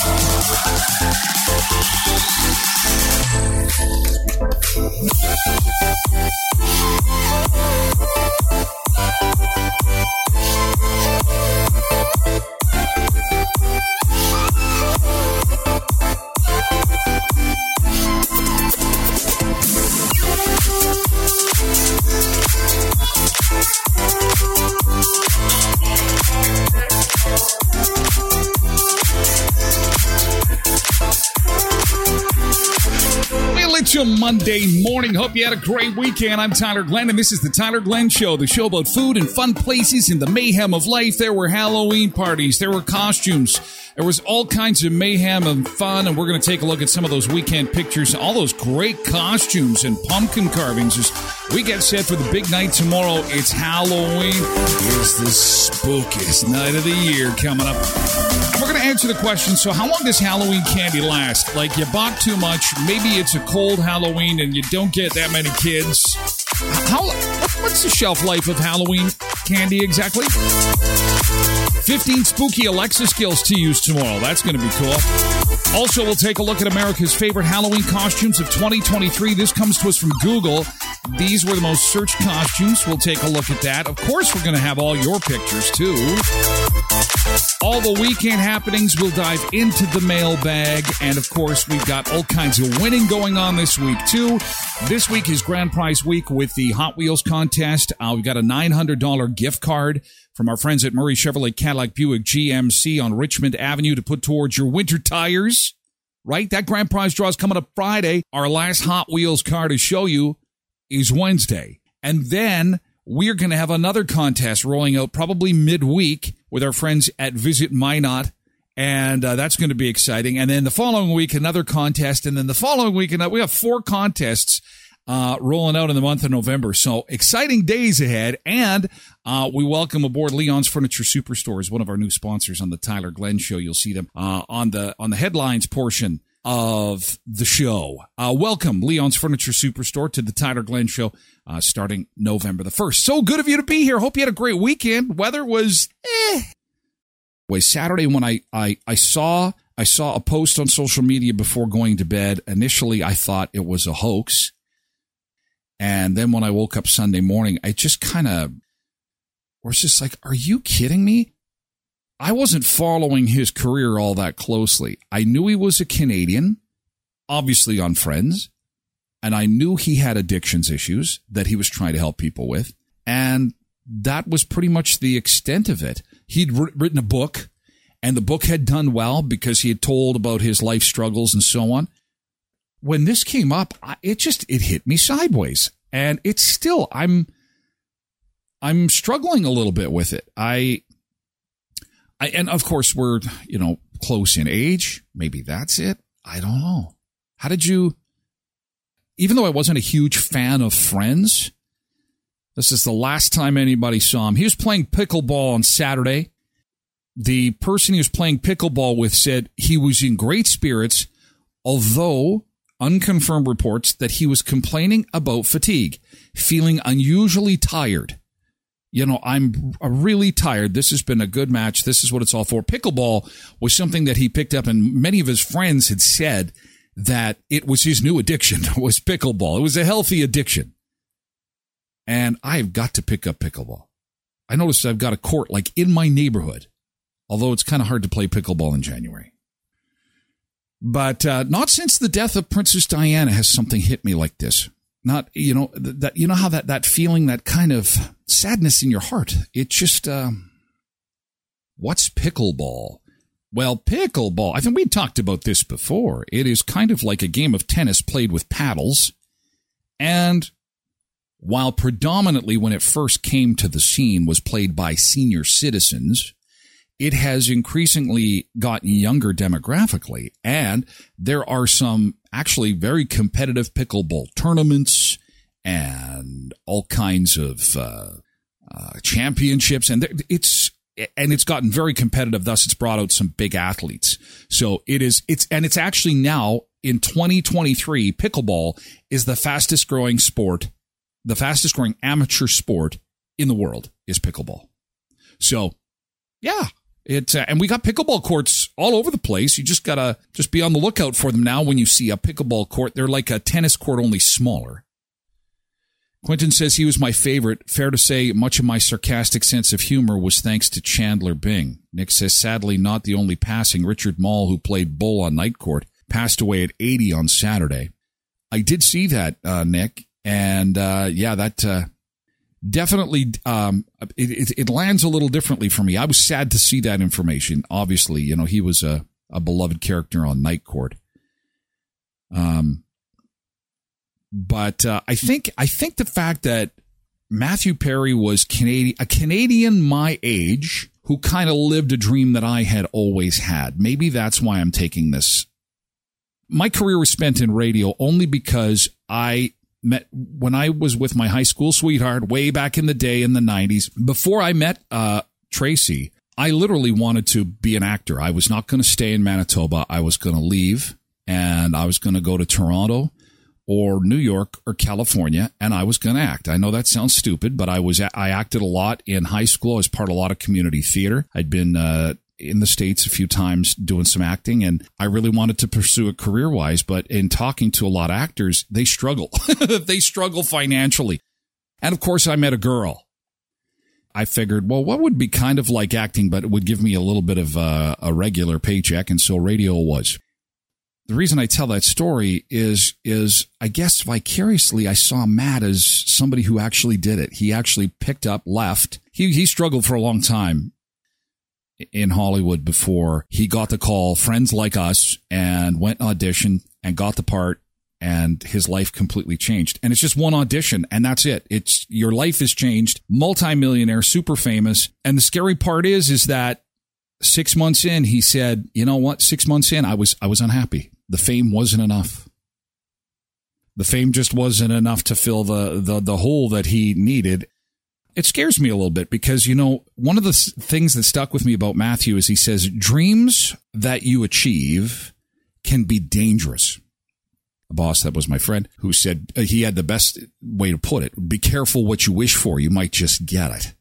Well, Hope you had a great weekend. I'm Tyler Glen, and this is the Tyler Glen Show, the show about food and fun places in the mayhem of life. There were Halloween parties, there were costumes, there was all kinds of mayhem and fun, and we're going to take a look at some of those weekend pictures, all those great costumes and pumpkin carvings as we get set for the big night tomorrow. It's Halloween. It's the spookiest night of the year coming up. We're going to answer the question so, how long does Halloween candy last? Like, you bought too much, maybe it's a cold Halloween and you don't get that many kids. How, what's the shelf life of Halloween candy exactly? 15 spooky Alexa skills to use tomorrow. That's going to be cool. Also, we'll take a look at America's favorite Halloween costumes of 2023. This comes to us from Google. These were the most searched costumes. We'll take a look at that. Of course, we're going to have all your pictures too. All the weekend happenings, we'll dive into the mailbag. And of course, we've got all kinds of winning going on this week too. This week is Grand Prize Week with the Hot Wheels contest. Uh, we've got a $900 gift card from our friends at Murray Chevrolet Cadillac Buick GMC on Richmond Avenue to put towards your winter tires. Right? That grand prize draw is coming up Friday. Our last Hot Wheels car to show you is Wednesday. And then we're going to have another contest rolling out probably midweek with our friends at Visit Minot. And uh, that's going to be exciting. And then the following week, another contest. And then the following week, we have four contests uh, rolling out in the month of November. So exciting days ahead. And uh, we welcome aboard Leon's Furniture Superstore as one of our new sponsors on the Tyler Glen Show. You'll see them uh, on the on the headlines portion of the show. Uh, welcome, Leon's Furniture Superstore, to the Tyler Glen Show uh, starting November the 1st. So good of you to be here. Hope you had a great weekend. Weather was eh. Was Saturday when I, I, I saw I saw a post on social media before going to bed. Initially, I thought it was a hoax. And then when I woke up Sunday morning, I just kind of was just like, are you kidding me? I wasn't following his career all that closely. I knew he was a Canadian, obviously on Friends, and I knew he had addictions issues that he was trying to help people with. And that was pretty much the extent of it. He'd written a book, and the book had done well because he had told about his life struggles and so on. When this came up, it just it hit me sideways, and it's still I'm I'm struggling a little bit with it. I I, and of course we're, you know, close in age. Maybe that's it. I don't know. How did you, even though I wasn't a huge fan of Friends, this is the last time anybody saw him. He was playing pickleball on Saturday. The person he was playing pickleball with said he was in great spirits, although unconfirmed reports that he was complaining about fatigue, feeling unusually tired you know, I'm really tired. This has been a good match. This is what it's all for. Pickleball was something that he picked up, and many of his friends had said that it was his new addiction was pickleball. It was a healthy addiction. And I've got to pick up pickleball. I noticed I've got a court like in my neighborhood, although it's kind of hard to play pickleball in January. But uh, not since the death of Princess Diana has something hit me like this. Not you know that you know how that that feeling that kind of sadness in your heart. It just uh, what's pickleball? Well, pickleball. I think we talked about this before. It is kind of like a game of tennis played with paddles, and while predominantly when it first came to the scene was played by senior citizens, it has increasingly gotten younger demographically. And there are some actually very competitive pickleball tournaments and all kinds of uh, uh, championships. And it's and it's gotten very competitive. Thus, it's brought out some big athletes. So it is. It's and it's actually now in 2023, pickleball is the fastest growing sport the fastest growing amateur sport in the world is pickleball. So, yeah, it uh, and we got pickleball courts all over the place. You just gotta just be on the lookout for them now. When you see a pickleball court, they're like a tennis court, only smaller. Quentin says he was my favorite. Fair to say, much of my sarcastic sense of humor was thanks to Chandler Bing. Nick says, sadly, not the only passing. Richard Moll, who played bull on night court, passed away at 80 on Saturday. I did see that, uh, Nick, and uh, yeah, that uh, definitely um, it, it, it, lands a little differently for me. I was sad to see that information. Obviously, you know he was a, a beloved character on Night Court. Um, but uh, I think I think the fact that Matthew Perry was Canadian, a Canadian my age who kind of lived a dream that I had always had. Maybe that's why I'm taking this. My career was spent in radio only because I met when I was with my high school sweetheart way back in the day in the 90s. Before I met uh, Tracy, I literally wanted to be an actor. I was not going to stay in Manitoba. I was going to leave and I was going to go to Toronto or New York or California and I was going to act. I know that sounds stupid, but I was I acted a lot in high school as part of a lot of community theater. I'd been uh, in the States a few times doing some acting and I really wanted to pursue it career wise. But in talking to a lot of actors, they struggle. they struggle financially. And of course, I met a girl. I figured, well, what would be kind of like acting, but it would give me a little bit of uh, a regular paycheck. And so radio was. The reason I tell that story is, is I guess vicariously I saw Matt as somebody who actually did it. He actually picked up, left. He, he struggled for a long time in Hollywood before he got the call, friends like us, and went audition and got the part and his life completely changed. And it's just one audition and that's it. It's your life is changed, multimillionaire, super famous. And the scary part is, is that six months in, he said, you know what? Six months in, I was, I was unhappy. The fame wasn't enough. The fame just wasn't enough to fill the, the, the hole that he needed it scares me a little bit because, you know, one of the things that stuck with me about Matthew is he says, dreams that you achieve can be dangerous. A boss that was my friend who said uh, he had the best way to put it. Be careful what you wish for. You might just get it.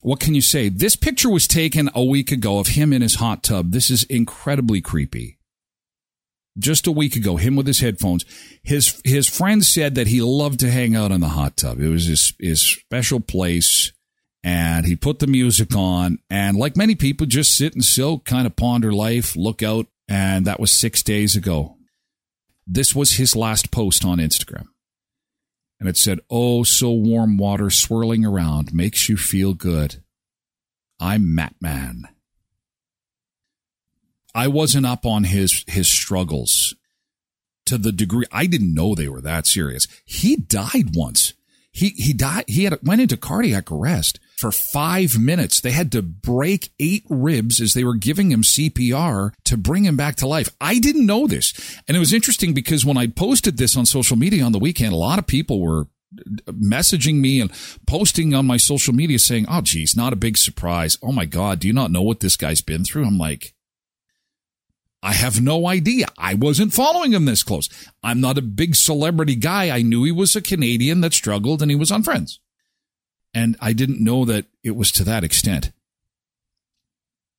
What can you say? This picture was taken a week ago of him in his hot tub. This is incredibly creepy just a week ago, him with his headphones. His his friend said that he loved to hang out in the hot tub. It was his his special place, and he put the music on, and like many people, just sit and soak, kind of ponder life, look out, and that was six days ago. This was his last post on Instagram. And it said, Oh, so warm water swirling around makes you feel good. I'm Matt Man. I wasn't up on his his struggles to the degree I didn't know they were that serious. He died once. He he died. He had went into cardiac arrest for five minutes. They had to break eight ribs as they were giving him CPR to bring him back to life. I didn't know this, and it was interesting because when I posted this on social media on the weekend, a lot of people were messaging me and posting on my social media saying, "Oh, geez, not a big surprise. Oh my God, do you not know what this guy's been through?" I'm like, I have no idea. I wasn't following him this close. I'm not a big celebrity guy. I knew he was a Canadian that struggled and he was on Friends. And I didn't know that it was to that extent.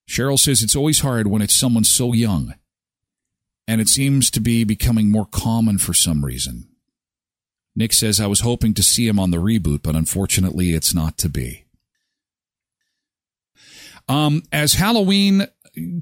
Cheryl says it's always hard when it's someone so young. and it seems to be becoming more common for some reason. Nick says, I was hoping to see him on the reboot, but unfortunately, it's not to be. Um, as Halloween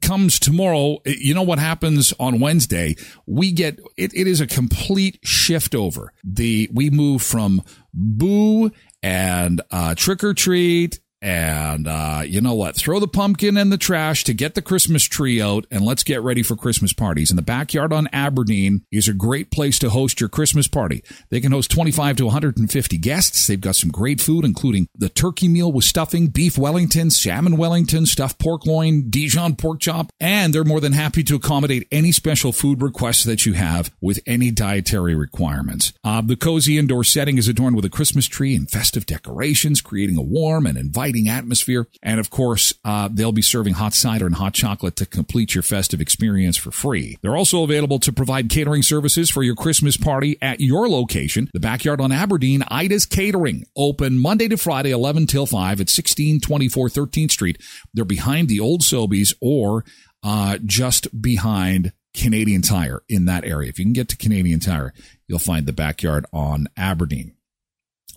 comes tomorrow, you know what happens on Wednesday? We get it, it is a complete shift over. The we move from boo and uh, trick or treat and uh, you know what? Throw the pumpkin in the trash to get the Christmas tree out, and let's get ready for Christmas parties. And the backyard on Aberdeen is a great place to host your Christmas party. They can host 25 to 150 guests. They've got some great food, including the turkey meal with stuffing, beef Wellington, salmon Wellington, stuffed pork loin, Dijon pork chop, and they're more than happy to accommodate any special food requests that you have with any dietary requirements. Uh, the cozy indoor setting is adorned with a Christmas tree and festive decorations, creating a warm and inviting inviting atmosphere. And of course, uh, they'll be serving hot cider and hot chocolate to complete your festive experience for free. They're also available to provide catering services for your Christmas party at your location. The backyard on Aberdeen, Aida's Catering, open Monday to Friday, 11 till 5 at 1624 13th Street. They're behind the old Sobeys or uh, just behind Canadian Tire in that area. If you can get to Canadian Tire, you'll find the backyard on Aberdeen.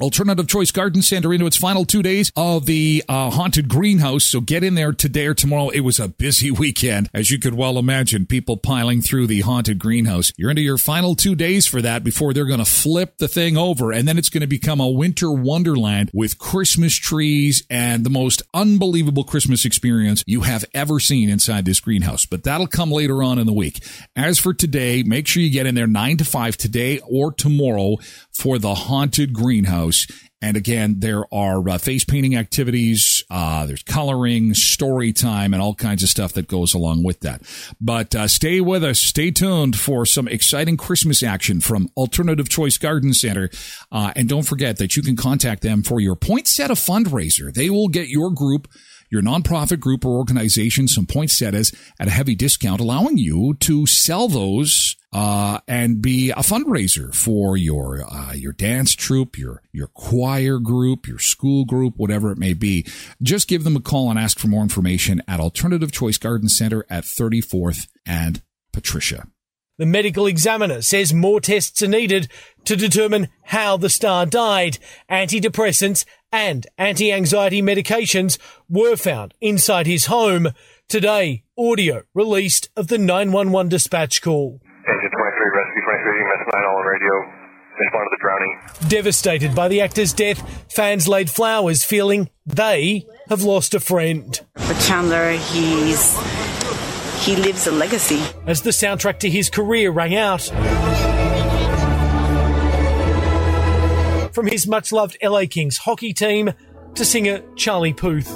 Alternative Choice Garden Center into its final two days of the uh, haunted greenhouse. So get in there today or tomorrow. It was a busy weekend, as you could well imagine. People piling through the haunted greenhouse. You're into your final two days for that before they're going to flip the thing over, and then it's going to become a winter wonderland with Christmas trees and the most unbelievable Christmas experience you have ever seen inside this greenhouse. But that'll come later on in the week. As for today, make sure you get in there nine to five today or tomorrow for the haunted greenhouse. And again, there are uh, face painting activities, uh, there's coloring, story time, and all kinds of stuff that goes along with that. But uh, stay with us, stay tuned for some exciting Christmas action from Alternative Choice Garden Center. Uh, and don't forget that you can contact them for your poinsettia fundraiser. They will get your group your nonprofit group or organization some poinsettias at a heavy discount, allowing you to sell those uh, and be a fundraiser for your uh, your dance troupe, your your choir group, your school group, whatever it may be. Just give them a call and ask for more information at Alternative Choice Garden Center at 34th and Patricia. The medical examiner says more tests are needed to determine how the star died. Antidepressants and anti-anxiety medications were found inside his home. Today, audio released of the 911 dispatch call. Engine 23, rescue 23, MS 9 all on radio. Respond to the drowning. Devastated by the actor's death, fans laid flowers feeling they have lost a friend. For Chandler, he's he lives a legacy. As the soundtrack to his career rang out. From his much loved LA Kings hockey team to singer Charlie Puth.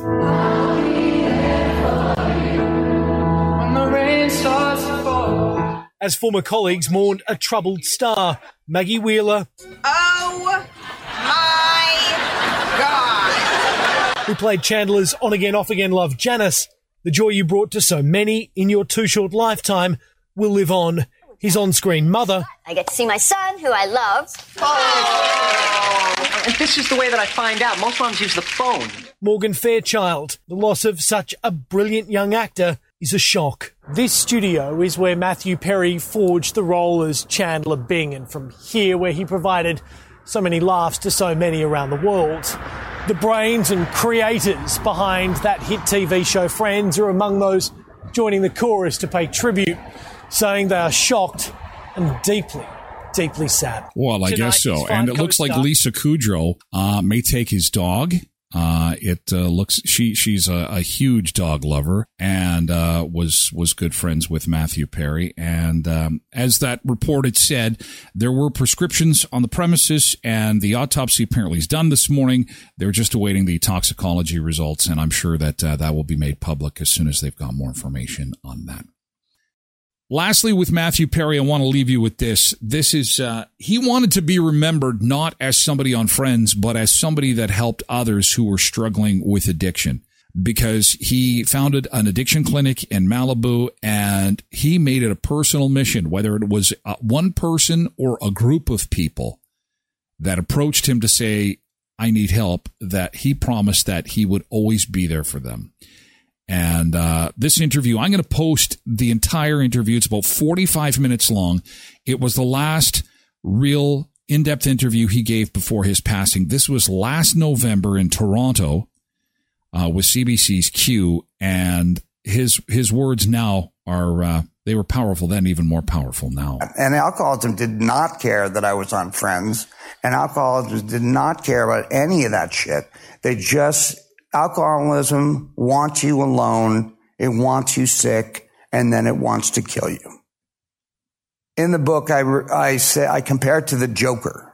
As former colleagues mourned a troubled star, Maggie Wheeler. Oh my God. Who played Chandler's on again, off again love Janice. The joy you brought to so many in your too short lifetime will live on. His on screen mother. I get to see my son, who I love. Oh. And this is the way that I find out. Most moms use the phone. Morgan Fairchild. The loss of such a brilliant young actor is a shock. This studio is where Matthew Perry forged the role as Chandler Bing, and from here, where he provided so many laughs to so many around the world. The brains and creators behind that hit TV show Friends are among those joining the chorus to pay tribute, saying they are shocked and deeply, deeply sad. Well, I Tonight, guess so. And it looks like Lisa Kudrow uh, may take his dog. Uh, it uh, looks she she's a, a huge dog lover and uh, was was good friends with Matthew Perry. And um, as that report had said, there were prescriptions on the premises, and the autopsy apparently is done this morning. They're just awaiting the toxicology results, and I'm sure that uh, that will be made public as soon as they've got more information on that. Lastly, with Matthew Perry, I want to leave you with this. This is, uh, he wanted to be remembered not as somebody on Friends, but as somebody that helped others who were struggling with addiction because he founded an addiction clinic in Malibu and he made it a personal mission, whether it was uh, one person or a group of people that approached him to say, I need help, that he promised that he would always be there for them. And uh, this interview, I'm going to post the entire interview. It's about 45 minutes long. It was the last real in depth interview he gave before his passing. This was last November in Toronto uh, with CBC's Q. And his his words now are uh, they were powerful then, even more powerful now. And alcoholism did not care that I was on Friends, and alcoholism did not care about any of that shit. They just alcoholism wants you alone, it wants you sick, and then it wants to kill you. In the book, I I say I compare it to the Joker.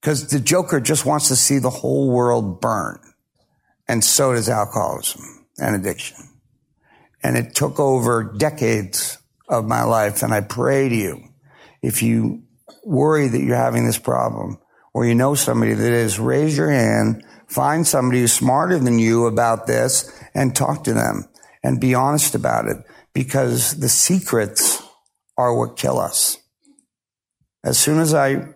Because the Joker just wants to see the whole world burn. And so does alcoholism and addiction. And it took over decades of my life. And I pray to you, if you worry that you're having this problem or you know somebody that is, raise your hand, find somebody who's smarter than you about this and talk to them and be honest about it because the secrets are what kill us. As soon as I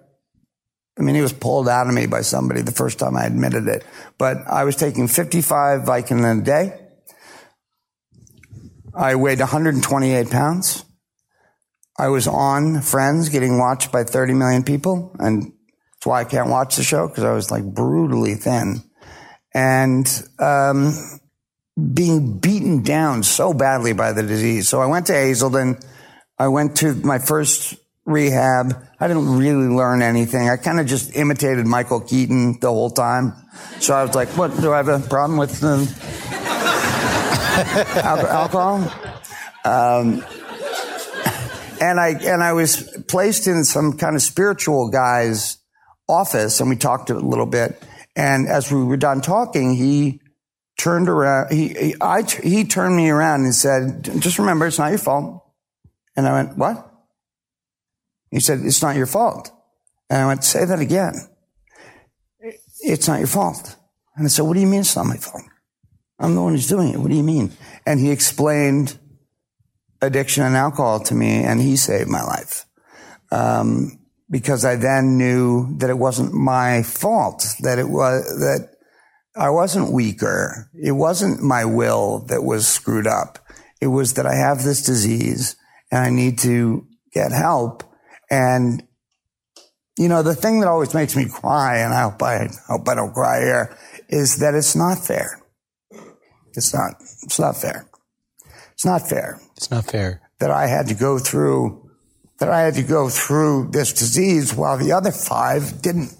I mean, he was pulled out of me by somebody the first time I admitted it. But I was taking 55 Vicodin a day. I weighed 128 pounds. I was on Friends getting watched by 30 million people. And that's why I can't watch the show because I was like brutally thin and, um, being beaten down so badly by the disease. So I went to Hazelden. I went to my first rehab. I didn't really learn anything. I kind of just imitated Michael Keaton the whole time. So I was like, what, do I have a problem with um, alcohol? Um, and I, and I was placed in some kind of spiritual guy's office and we talked a little bit. And as we were done talking, he turned around, he, he, I, he turned me around and said, just remember, it's not your fault. And I went, what? He said, it's not your fault. And I went, say that again. It's not your fault. And I said, what do you mean it's not my fault? I'm the one who's doing it. What do you mean? And he explained addiction and alcohol to me and he saved my life. Um, because I then knew that it wasn't my fault, that it was, that I wasn't weaker. It wasn't my will that was screwed up. It was that I have this disease and I need to get help and, you know, the thing that always makes me cry, and I hope I hope I don't cry here, is that it's not fair. It's not, it's not fair. It's not fair. It's not fair. That I had to go through, that I had to go through this disease while the other five didn't.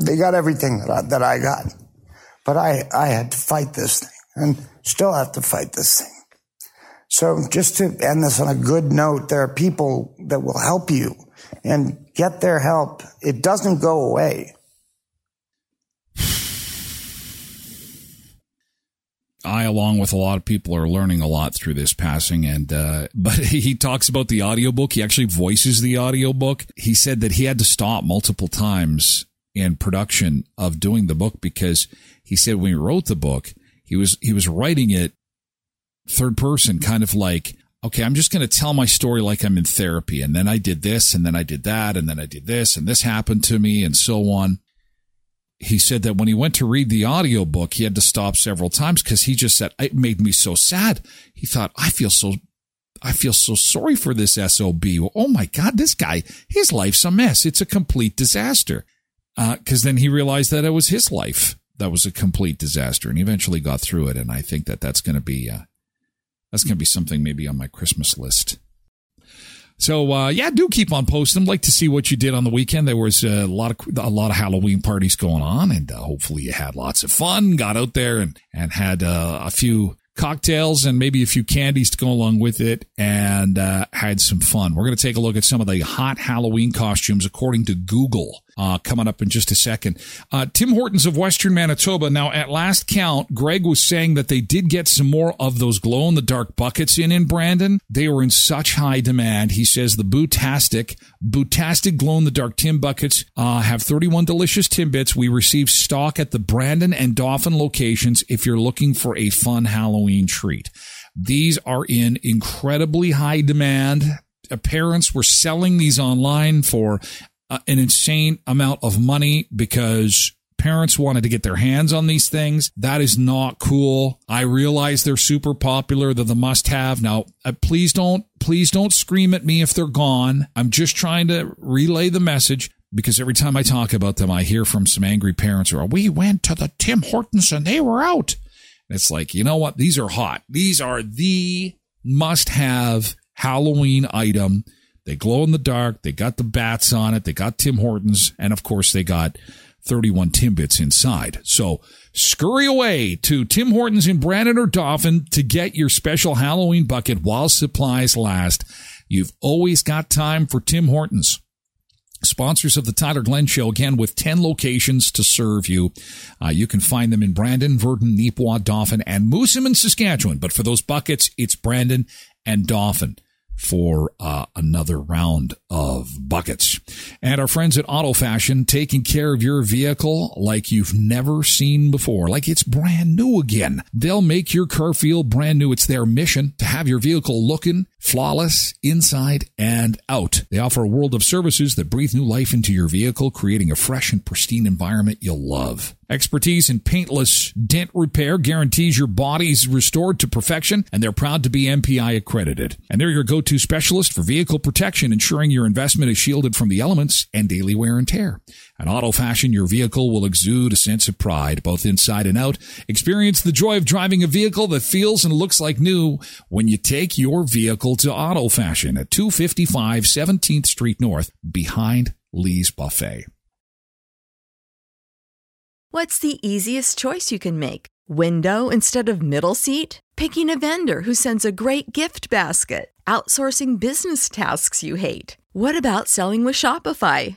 They got everything that I, that I got. But I, I had to fight this thing and still have to fight this thing. So just to end this on a good note, there are people that will help you and get their help. It doesn't go away. I, along with a lot of people, are learning a lot through this passing. And, uh, but he talks about the audiobook. He actually voices the audiobook. He said that he had to stop multiple times in production of doing the book because he said when he wrote the book, he was, he was writing it third person, kind of like, okay, I'm just going to tell my story like I'm in therapy. And then I did this and then I did that and then I did this and this happened to me and so on. He said that when he went to read the audiobook, he had to stop several times because he just said, it made me so sad. He thought, I feel so, I feel so sorry for this SOB. Oh my God, this guy, his life's a mess. It's a complete disaster. Uh, cause then he realized that it was his life that was a complete disaster and he eventually got through it. And I think that that's going to be, uh, that's going to be something maybe on my Christmas list. So uh, yeah, do keep on posting. I'd like to see what you did on the weekend. There was a lot of a lot of Halloween parties going on, and uh, hopefully you had lots of fun. Got out there and and had uh, a few cocktails and maybe a few candies to go along with it, and uh, had some fun. We're going to take a look at some of the hot Halloween costumes according to Google uh, coming up in just a second. Uh, Tim Hortons of Western Manitoba. Now, at last count, Greg was saying that they did get some more of those glow in the dark buckets in in Brandon. They were in such high demand. He says the Bootastic, Bootastic glow in the dark Tim buckets uh, have 31 delicious Timbits. We receive stock at the Brandon and Dauphin locations if you're looking for a fun Halloween treat. These are in incredibly high demand parents were selling these online for uh, an insane amount of money because parents wanted to get their hands on these things. That is not cool. I realize they're super popular. They're the must have. Now, uh, please don't, please don't scream at me if they're gone. I'm just trying to relay the message because every time I talk about them, I hear from some angry parents who are, we went to the Tim Hortons and they were out. And it's like, you know what? These are hot. These are the must have Halloween item. They glow in the dark. They got the bats on it. They got Tim Hortons. And of course, they got 31 Timbits inside. So scurry away to Tim Hortons in Brandon or Dauphin to get your special Halloween bucket while supplies last. You've always got time for Tim Hortons. Sponsors of the Tyler Glen Show, again, with 10 locations to serve you. Uh, you can find them in Brandon, Virden, Neepawa, Dauphin, and Moosomin, Saskatchewan. But for those buckets, it's Brandon and Dauphin for uh, another round of buckets. And our friends at Auto Fashion taking care of your vehicle like you've never seen before, like it's brand new again. They'll make your car feel brand new. It's their mission to have your vehicle looking flawless inside and out. They offer a world of services that breathe new life into your vehicle, creating a fresh and pristine environment you'll love. Expertise in paintless dent repair guarantees your body's restored to perfection, and they're proud to be MPI accredited. And they're your go-to specialist for vehicle protection, ensuring your investment is shielded from the elements and daily wear and tear. At Auto Fashion, your vehicle will exude a sense of pride, both inside and out. Experience the joy of driving a vehicle that feels and looks like new when you take your vehicle to Auto Fashion at 255 17th Street North, behind Lee's Buffet. What's the easiest choice you can make? Window instead of middle seat? Picking a vendor who sends a great gift basket? Outsourcing business tasks you hate? What about selling with Shopify?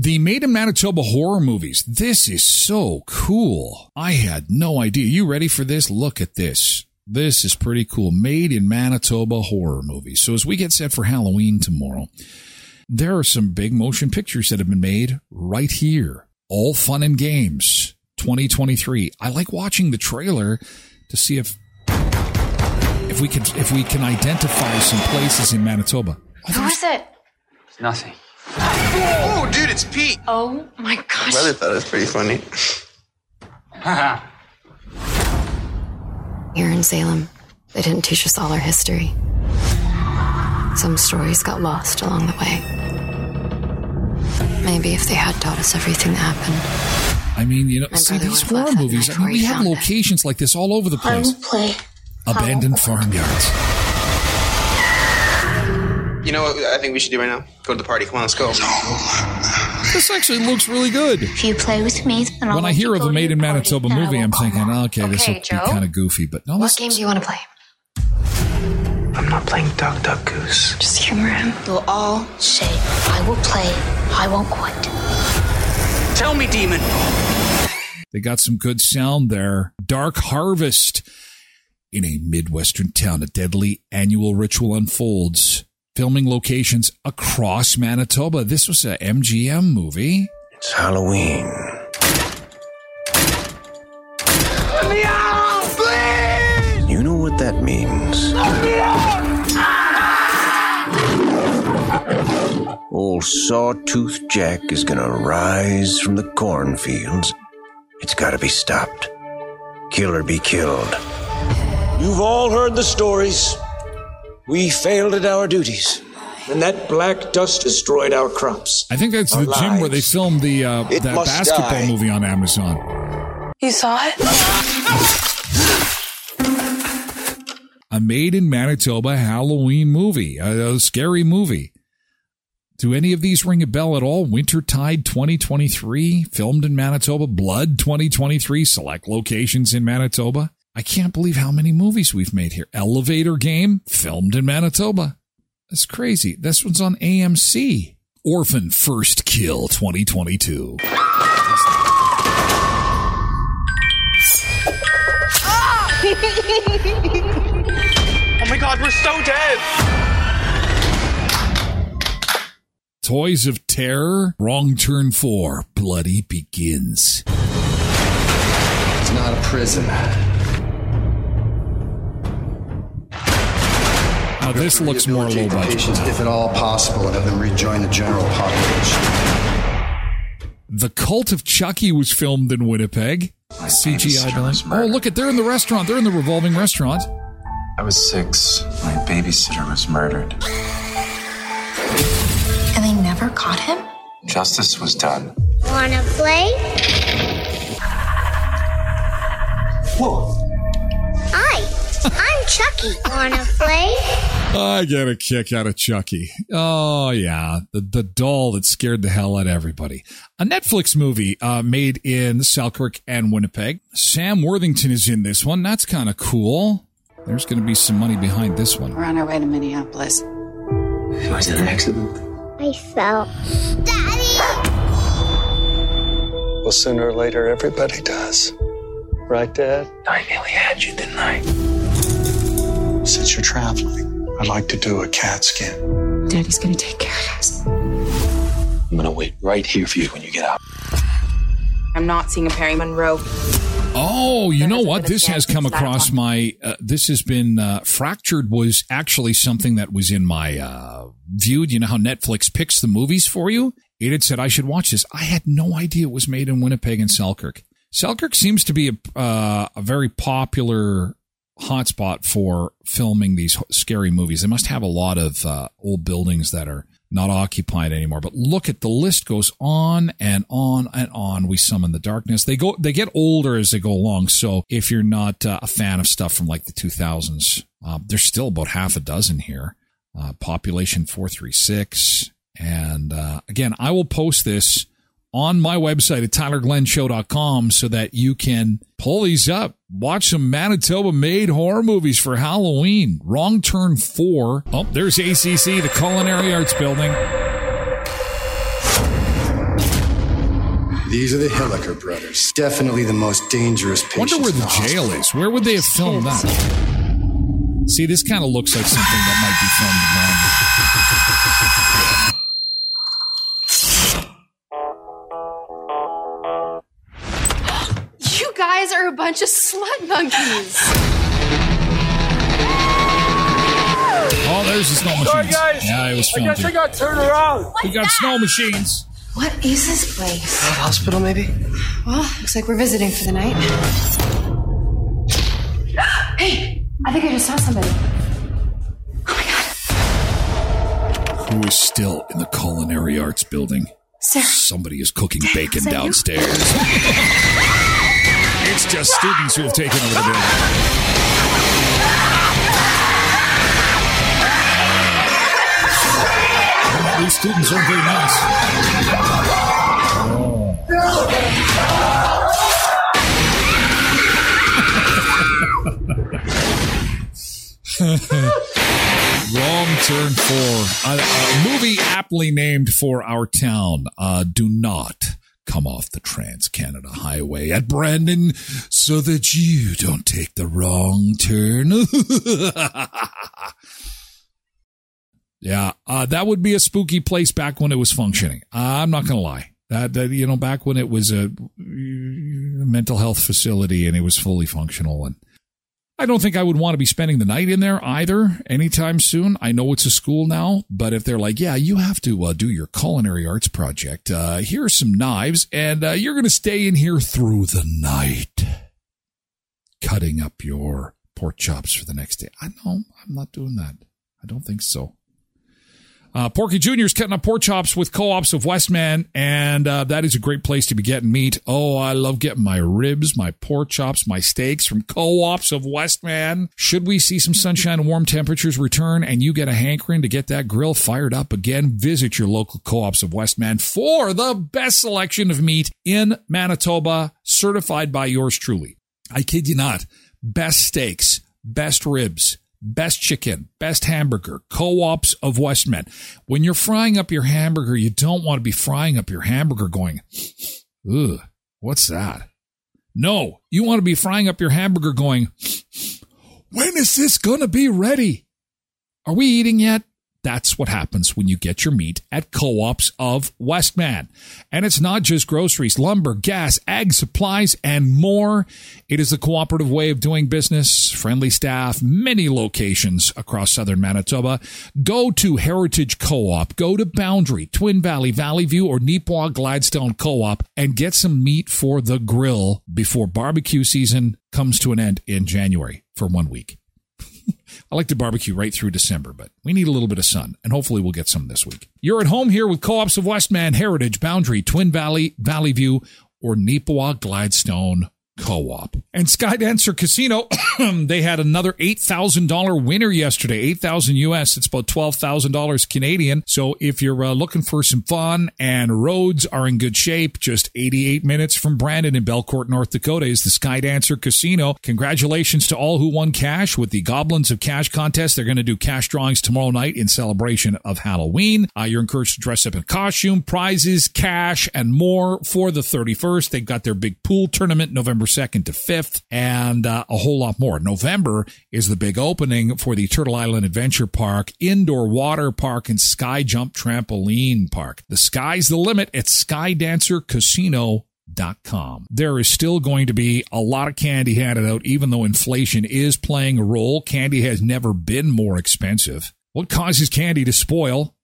The Made in Manitoba horror movies. This is so cool. I had no idea. You ready for this? Look at this. This is pretty cool. Made in Manitoba horror movies. So as we get set for Halloween tomorrow, there are some big motion pictures that have been made right here. All fun and games. 2023. I like watching the trailer to see if if we can if we can identify some places in Manitoba. Who is it? It's nothing. Oh, dude, it's Pete. Oh my gosh. Brother thought it was pretty funny. Here in Salem, they didn't teach us all our history. Some stories got lost along the way. Maybe if they had taught us everything that happened. I mean, you know, My see these would've horror movies. I mean, we have found it. locations like this all over the I place. will play. Abandoned farmyards. You know what I think we should do right now? Go to the party. Come on, let's go. This actually looks really good. If you play with me, then I'll When I let hear you of go a to Made in party, Manitoba and I movie, I'm go. thinking, okay, this will Okay, be Joe. kind of goofy. But no, What this, game do you want to play? I'm not playing Duck Duck Goose. Just humor him. We'll all say, I will play. I won't quit. Tell me, demon. they got some good sound there. Dark Harvest. In a Midwestern town, a deadly annual ritual unfolds. Filming locations across Manitoba. This was a MGM movie. It's Halloween. Let me out, please! You know what that means. Let me out! Old Sawtooth Jack is gonna rise from the cornfields. It's gotta be stopped. Kill or be killed. You've all heard the stories. We failed at our duties, and that black dust destroyed our crops. I think that's Our the gym where they filmed the uh, that basketball die. movie on Amazon. You saw it? A made in Manitoba Halloween movie, a, a scary movie. Do any of these ring a bell at all? Wintertide 2023, filmed in Manitoba. Blood 2023, select locations in Manitoba. I can't believe how many movies we've made here. Elevator Game, filmed in Manitoba. That's crazy. This one's on AMC. Orphan First Kill 2022. oh my god, we're so dead! Toys of Terror, Wrong Turn 4, Bloody Begins. It's not a prison. Now this looks more low budget. If at all possible, and have them rejoin the general population. The Cult of Chucky was filmed in Winnipeg. CGI building. Oh, look at they're in the restaurant. They're in the revolving restaurant. I was six. My babysitter was murdered. And they never caught him? Justice was done. Wanna play? Whoa. Hi, I'm Chucky. Wanna play? I get a kick out of Chucky. Oh yeah, the the doll that scared the hell out of everybody. A Netflix movie uh, made in Selkirk and Winnipeg. Sam Worthington is in this one. That's kind of cool. There's going to be some money behind this one. We're on our way to Minneapolis. Was it an accident? I fell. Daddy! Well, sooner or later, everybody does. Right, Dad? I nearly had you, didn't I? Since you're traveling, I'd like to do a CAT scan. Daddy's gonna take care of us. I'm gonna wait right here for you when you get out. I'm not seeing a Perry Monroe. Oh, you know what? This has come across my. Uh, this has been uh, fractured. Was actually something that was in my uh, viewed. You know how Netflix picks the movies for you. It had said I should watch this. I had no idea it was made in Winnipeg and Selkirk. Selkirk seems to be a, uh, a very popular hotspot for filming these scary movies. They must have a lot of uh, old buildings that are not occupied anymore. But look at the list goes on and on and on. We summon the darkness. They go, they get older as they go along. So if you're not uh, a fan of stuff from like the 2000s, uh, there's still about half a dozen here. Uh, population 436. And uh, again, I will post this on my website at tylerglenshow.com so that you can pull these up. Watch some Manitoba made horror movies for Halloween. Wrong Turn 4. Oh, there's ACC, the Culinary Arts Building. These are the Hilliker brothers. Definitely the most dangerous patients. Wonder where in the jail is. Where would they have filmed that? See, this kind of looks like something that might be filmed in a bunch of slut monkeys. Oh, there's the snow machines. Sorry, guys. Yeah, it was I filmed guess I got turned around. We got snow machines. What is this place? hospital, maybe? Well, looks like we're visiting for the night. hey, I think I just saw somebody. Oh my god. Who is still in the Culinary Arts Building? Sarah. Somebody is cooking bacon is that you? downstairs. it's just students who have taken over the building. These students aren't very nice. Wrong turn for a, a movie aptly named for our town. Uh, do not come off the Trans Canada Highway at Brandon so that you don't take the wrong turn. yeah, uh, that would be a spooky place back when it was functioning. Uh, I'm not going to lie. That, that, you know, back when it was a mental health facility and it was fully functional and I don't think I would want to be spending the night in there either anytime soon. I know it's a school now, but if they're like, yeah, you have to uh, do your culinary arts project, uh, here are some knives, and uh, you're going to stay in here through the night, cutting up your pork chops for the next day. I know I'm not doing that. I don't think so. Uh, Porky Jr. is cutting up pork chops with co-ops of Westman, and uh, that is a great place to be getting meat. Oh, I love getting my ribs, my pork chops, my steaks from co-ops of Westman. Should we see some sunshine and warm temperatures return, and you get a hankering to get that grill fired up again, visit your local co-ops of Westman for the best selection of meat in Manitoba, certified by yours truly. I kid you not. Best steaks, best ribs best chicken, best hamburger, co-ops of Westman. When you're frying up your hamburger, you don't want to be frying up your hamburger going, ugh, what's that? No, you want to be frying up your hamburger going, when is this going to be ready? Are we eating yet? That's what happens when you get your meat at co-ops of Westman. And it's not just groceries, lumber, gas, ag supplies, and more. It is a cooperative way of doing business, friendly staff, many locations across southern Manitoba. Go to Heritage Co-op, go to Boundary, Twin Valley, Valley View, or Neepawa Gladstone Co-op and get some meat for the grill before barbecue season comes to an end in January for one week. I like to barbecue right through December, but we need a little bit of sun, and hopefully we'll get some this week. You're at home here with Co-ops of Westman, Heritage, Boundary, Twin Valley, Valley View, or Neepawa Gladstone co-op. And Skydancer Casino, they had another $8,000 winner yesterday, 8,000 US. It's about $12,000 Canadian. So if you're uh, looking for some fun and roads are in good shape, just 88 minutes from Brandon in Belcourt, North Dakota is the Skydancer Casino. Congratulations to all who won cash with the Goblins of Cash contest. They're going to do cash drawings tomorrow night in celebration of Halloween. Uh, you're encouraged to dress up in costume, prizes, cash, and more for the 31st. They've got their big pool tournament November 2nd to 5th, and uh, a whole lot more. November is the big opening for the Turtle Island Adventure Park, indoor water park, and sky jump trampoline park. The sky's the limit at skydancercasino.com. There is still going to be a lot of candy handed out, even though inflation is playing a role. Candy has never been more expensive. What causes candy to spoil?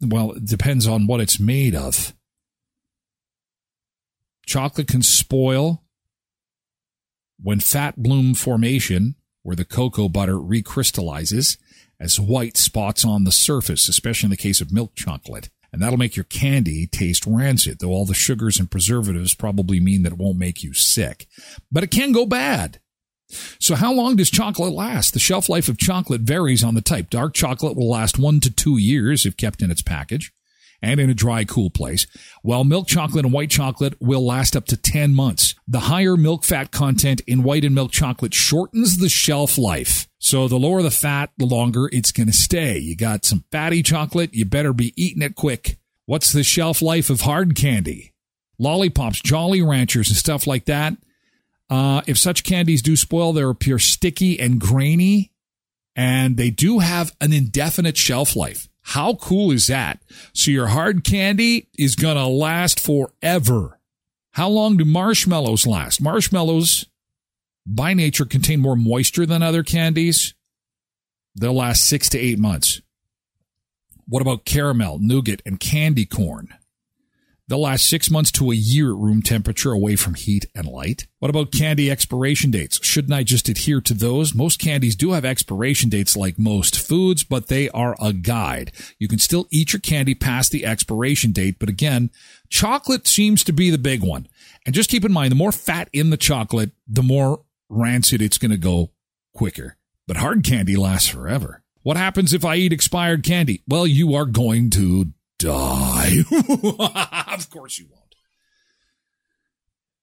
Well, it depends on what it's made of. Chocolate can spoil when fat bloom formation, where the cocoa butter recrystallizes as white spots on the surface, especially in the case of milk chocolate. And that'll make your candy taste rancid, though all the sugars and preservatives probably mean that it won't make you sick. But it can go bad. So how long does chocolate last? The shelf life of chocolate varies on the type. Dark chocolate will last one to two years if kept in its package and in a dry, cool place, while milk chocolate and white chocolate will last up to 10 months. The higher milk fat content in white and milk chocolate shortens the shelf life. So the lower the fat, the longer it's going to stay. You got some fatty chocolate, you better be eating it quick. What's the shelf life of hard candy? Lollipops, Jolly Ranchers, and stuff like that. Uh, if such candies do spoil, they appear sticky and grainy, and they do have an indefinite shelf life. How cool is that? So your hard candy is going to last forever. How long do marshmallows last? Marshmallows, by nature, contain more moisture than other candies. They'll last six to eight months. What about caramel, nougat, and candy corn? They'll last six months to a year at room temperature away from heat and light. What about candy expiration dates? Shouldn't I just adhere to those? Most candies do have expiration dates like most foods, but they are a guide. You can still eat your candy past the expiration date, but again, chocolate seems to be the big one. And just keep in mind, the more fat in the chocolate, the more rancid it's going to go quicker. But hard candy lasts forever. What happens if I eat expired candy? Well, you are going to die. of course you won't.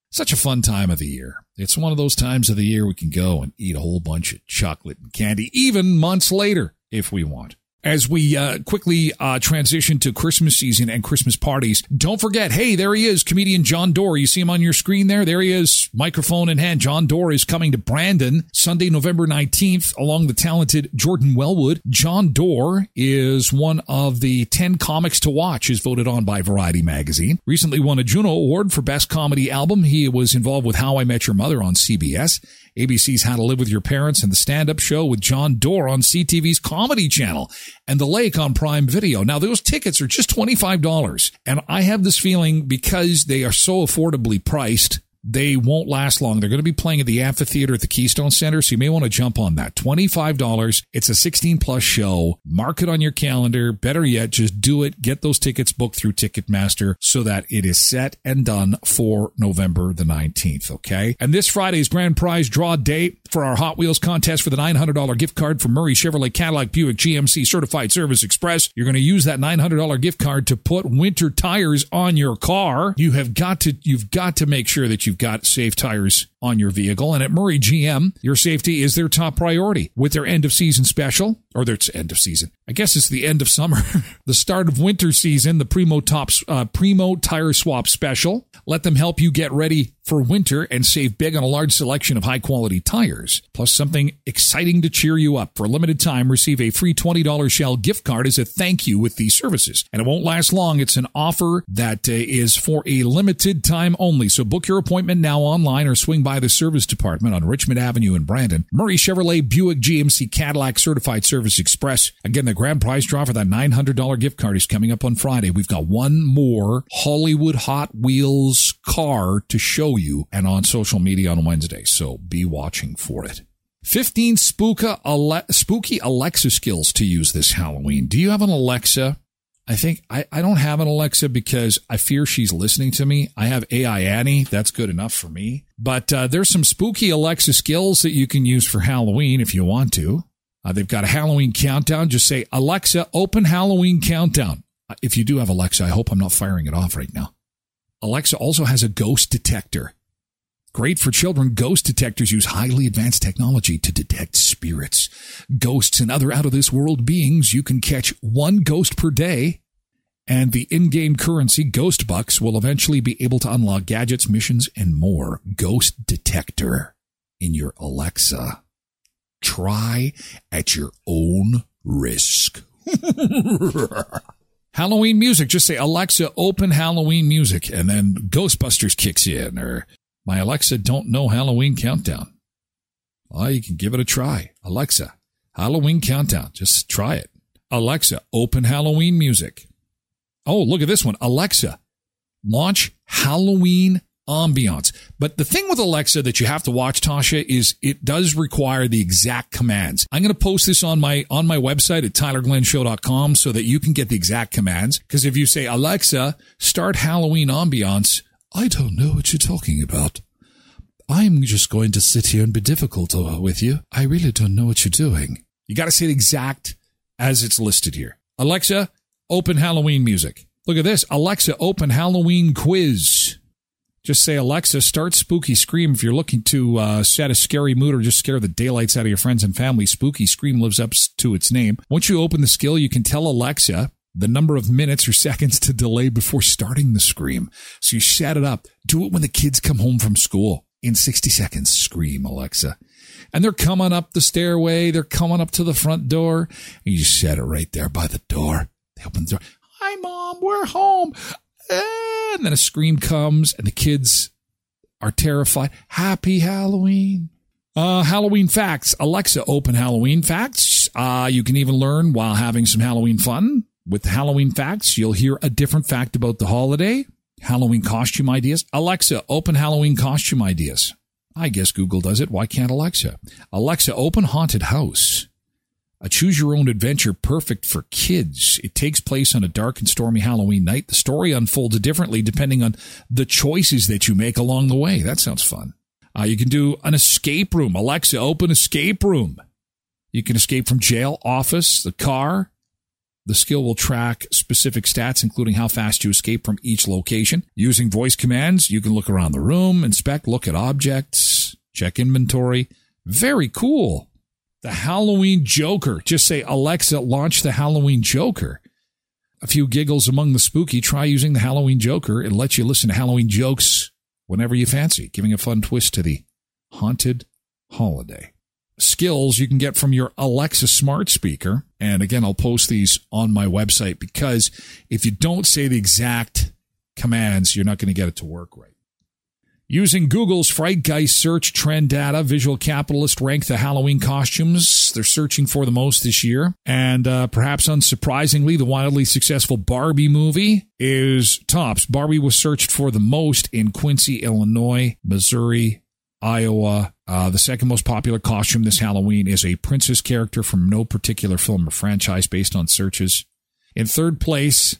Such a fun time of the year. It's one of those times of the year we can go and eat a whole bunch of chocolate and candy, even months later, if we want as we uh, quickly uh, transition to Christmas season and Christmas parties. Don't forget, hey, there he is, comedian Jon Dore. You see him on your screen there? There he is, microphone in hand. Jon Dore is coming to Brandon Sunday, November 19th, along the talented Jordan Wellwood. Jon Dore is one of the 10 comics to watch, is voted on by Variety Magazine. Recently won a Juno Award for Best Comedy Album. He was involved with How I Met Your Mother on CBS. ABC's How to Live with Your Parents and the stand up show with Jon Dore on CTV's Comedy Channel and The Lake on Prime Video. Now, those tickets are just $25. And I have this feeling because they are so affordably priced they won't last long. They're going to be playing at the amphitheater at the Keystone Center, so you may want to jump on that. $25. It's a 16 plus show. Mark it on your calendar. Better yet, just do it. Get those tickets booked through Ticketmaster so that it is set and done for November the 19th, okay? And this Friday's grand prize draw date for our Hot Wheels contest for the $900 gift card from Murray Chevrolet Cadillac Buick GMC Certified Service Xpress. You're going to use that $900 gift card to put winter tires on your car. You have got to you've got to make sure that you've got safe tires on your vehicle. And at Murray GM, your safety is their top priority. With their end of season special, or their end of season, I guess it's the end of summer, the start of winter season, the Primo Tops uh, Primo Tire Swap Special. Let them help you get ready for winter and save big on a large selection of high quality tires. Plus something exciting to cheer you up. For a limited time, receive a free $20 Shell gift card as a thank you with these services. And it won't last long. It's an offer that uh, is for a limited time only. So book your appointment now online or swing by the service department on Richmond Avenue in Brandon. Murray Chevrolet Buick GMC Cadillac Certified Service Xpress. Again, the grand prize draw for that $900 gift card is coming up on Friday. We've got one more Hollywood Hot Wheels car to show you and on social media on Wednesday. So be watching for it. 15 spooka, Ale- spooky Alexa skills to use this Halloween. Do you have an Alexa? I think I, I don't have an Alexa because I fear she's listening to me. I have AI Annie. That's good enough for me. But uh, there's some spooky Alexa skills that you can use for Halloween if you want to. Uh, they've got a Halloween countdown. Just say, Alexa, open Halloween countdown. Uh, if you do have Alexa, I hope I'm not firing it off right now. Alexa also has a ghost detector. Great for children, ghost detectors use highly advanced technology to detect spirits, ghosts, and other out of this world beings. You can catch one ghost per day, and the in game currency, Ghost Bucks, will eventually be able to unlock gadgets, missions, and more. Ghost detector in your Alexa. Try at your own risk. Halloween music. Just say, Alexa, open Halloween music. And then Ghostbusters kicks in. Or my Alexa don't know Halloween countdown. Well, you can give it a try. Alexa, Halloween countdown. Just try it. Alexa, open Halloween music. Oh, look at this one. Alexa, launch Halloween ambiance. But the thing with Alexa that you have to watch, Tasha, is it does require the exact commands. I'm going to post this on my on my website at tylerglenshow.com so that you can get the exact commands. Because if you say Alexa, start Halloween ambiance, I don't know what you're talking about. I'm just going to sit here and be difficult with you. I really don't know what you're doing. You got to say it exact as it's listed here. Alexa, open Halloween music. Look at this. Alexa, open Halloween quiz. Just say, Alexa, start Spooky Scream. If you're looking to uh, set a scary mood or just scare the daylights out of your friends and family, Spooky Scream lives up to its name. Once you open the skill, you can tell Alexa the number of minutes or seconds to delay before starting the scream. So you set it up. Do it when the kids come home from school. In 60 seconds, scream, Alexa. And they're coming up the stairway. They're coming up to the front door. And you set it right there by the door. They open the door. Hi, Mom. We're home. And then a scream comes and the kids are terrified. Happy Halloween. Uh, Halloween facts. Alexa, open Halloween facts. Uh, you can even learn while having some Halloween fun. With Halloween facts, you'll hear a different fact about the holiday. Halloween costume ideas. Alexa, open Halloween costume ideas. I guess Google does it. Why can't Alexa? Alexa, open haunted house. A choose your own adventure perfect for kids. It takes place on a dark and stormy Halloween night. The story unfolds differently depending on the choices that you make along the way. That sounds fun. Uh, you can do an escape room. Alexa, open escape room. You can escape from jail, office, the car. The skill will track specific stats, including how fast you escape from each location. Using voice commands, you can look around the room, inspect, look at objects, check inventory. Very cool. The Halloween Joker. Just say, Alexa, launch the Halloween Joker. A few giggles among the spooky. Try using the Halloween Joker. It lets you listen to Halloween jokes whenever you fancy, giving a fun twist to the haunted holiday skills you can get from your Alexa smart speaker. And again, I'll post these on my website because if you don't say the exact commands, you're not going to get it to work right. Using Google's Frightgeist search trend data, Visual Capitalist ranked the Halloween costumes they're searching for the most this year. And uh, perhaps unsurprisingly, the wildly successful Barbie movie is tops. Barbie was searched for the most in Quincy, Illinois, Missouri, Iowa. Uh, the second most popular costume this Halloween is a princess character from no particular film or franchise based on searches. In third place,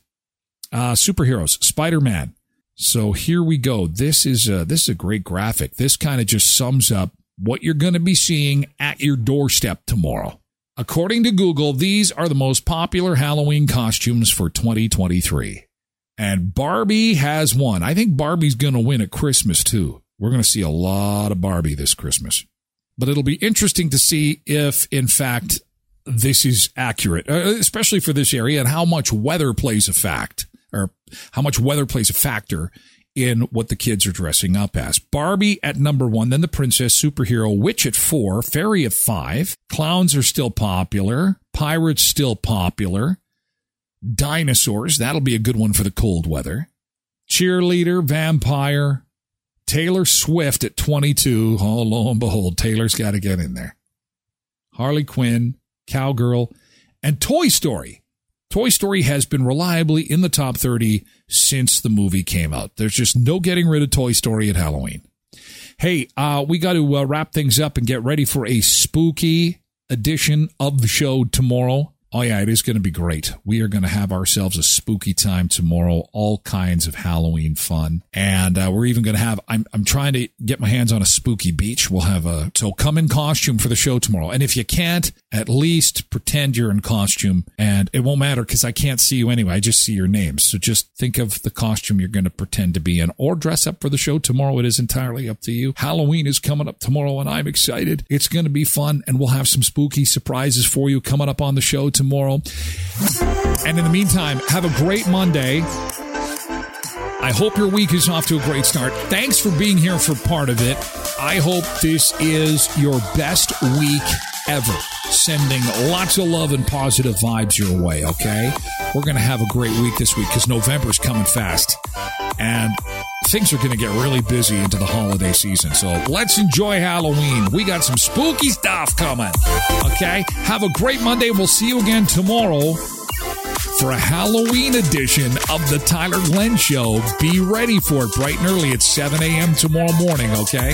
uh, superheroes, Spider Man. So here we go. This is a, this is a great graphic. This kind of just sums up what you're going to be seeing at your doorstep tomorrow. According to Google, these are the most popular Halloween costumes for 2023. And Barbie has won. I think Barbie's going to win at Christmas too. We're going to see a lot of Barbie this Christmas. But it'll be interesting to see if, in fact, this is accurate, uh, especially for this area and how much weather plays a fact or how much weather plays a factor in what the kids are dressing up as. Barbie at number one, then the princess, superhero, witch at four, fairy at five. Clowns are still popular. Pirates still popular. Dinosaurs, that'll be a good one for the cold weather. Cheerleader, vampire, Taylor Swift at 22. Oh, lo and behold, Taylor's got to get in there. Harley Quinn, Cowgirl, and Toy Story. Toy Story has been reliably in the top 30 since the movie came out. There's just no getting rid of Toy Story at Halloween. Hey, uh, we got to uh, wrap things up and get ready for a spooky edition of the show tomorrow. Oh, yeah, it is going to be great. We are going to have ourselves a spooky time tomorrow, all kinds of Halloween fun. And uh, we're even going to have, I'm, I'm trying to get my hands on a spooky beach. We'll have a, so come in costume for the show tomorrow. And if you can't, at least pretend you're in costume. And it won't matter because I can't see you anyway. I just see your names. So just think of the costume you're going to pretend to be in or dress up for the show tomorrow. It is entirely up to you. Halloween is coming up tomorrow and I'm excited. It's going to be fun and we'll have some spooky surprises for you coming up on the show tomorrow. And in the meantime, have a great Monday. I hope your week is off to a great start. Thanks for being here for part of it. I hope this is your best week ever. Sending lots of love and positive vibes your way, okay? We're going to have a great week this week because November's coming fast. And things are going to get really busy into the holiday season. So let's enjoy Halloween. We got some spooky stuff coming. Okay? Have a great Monday. We'll see you again tomorrow for a Halloween edition of the Tyler Glen Show. Be ready for it bright and early at 7 a.m. tomorrow morning, okay?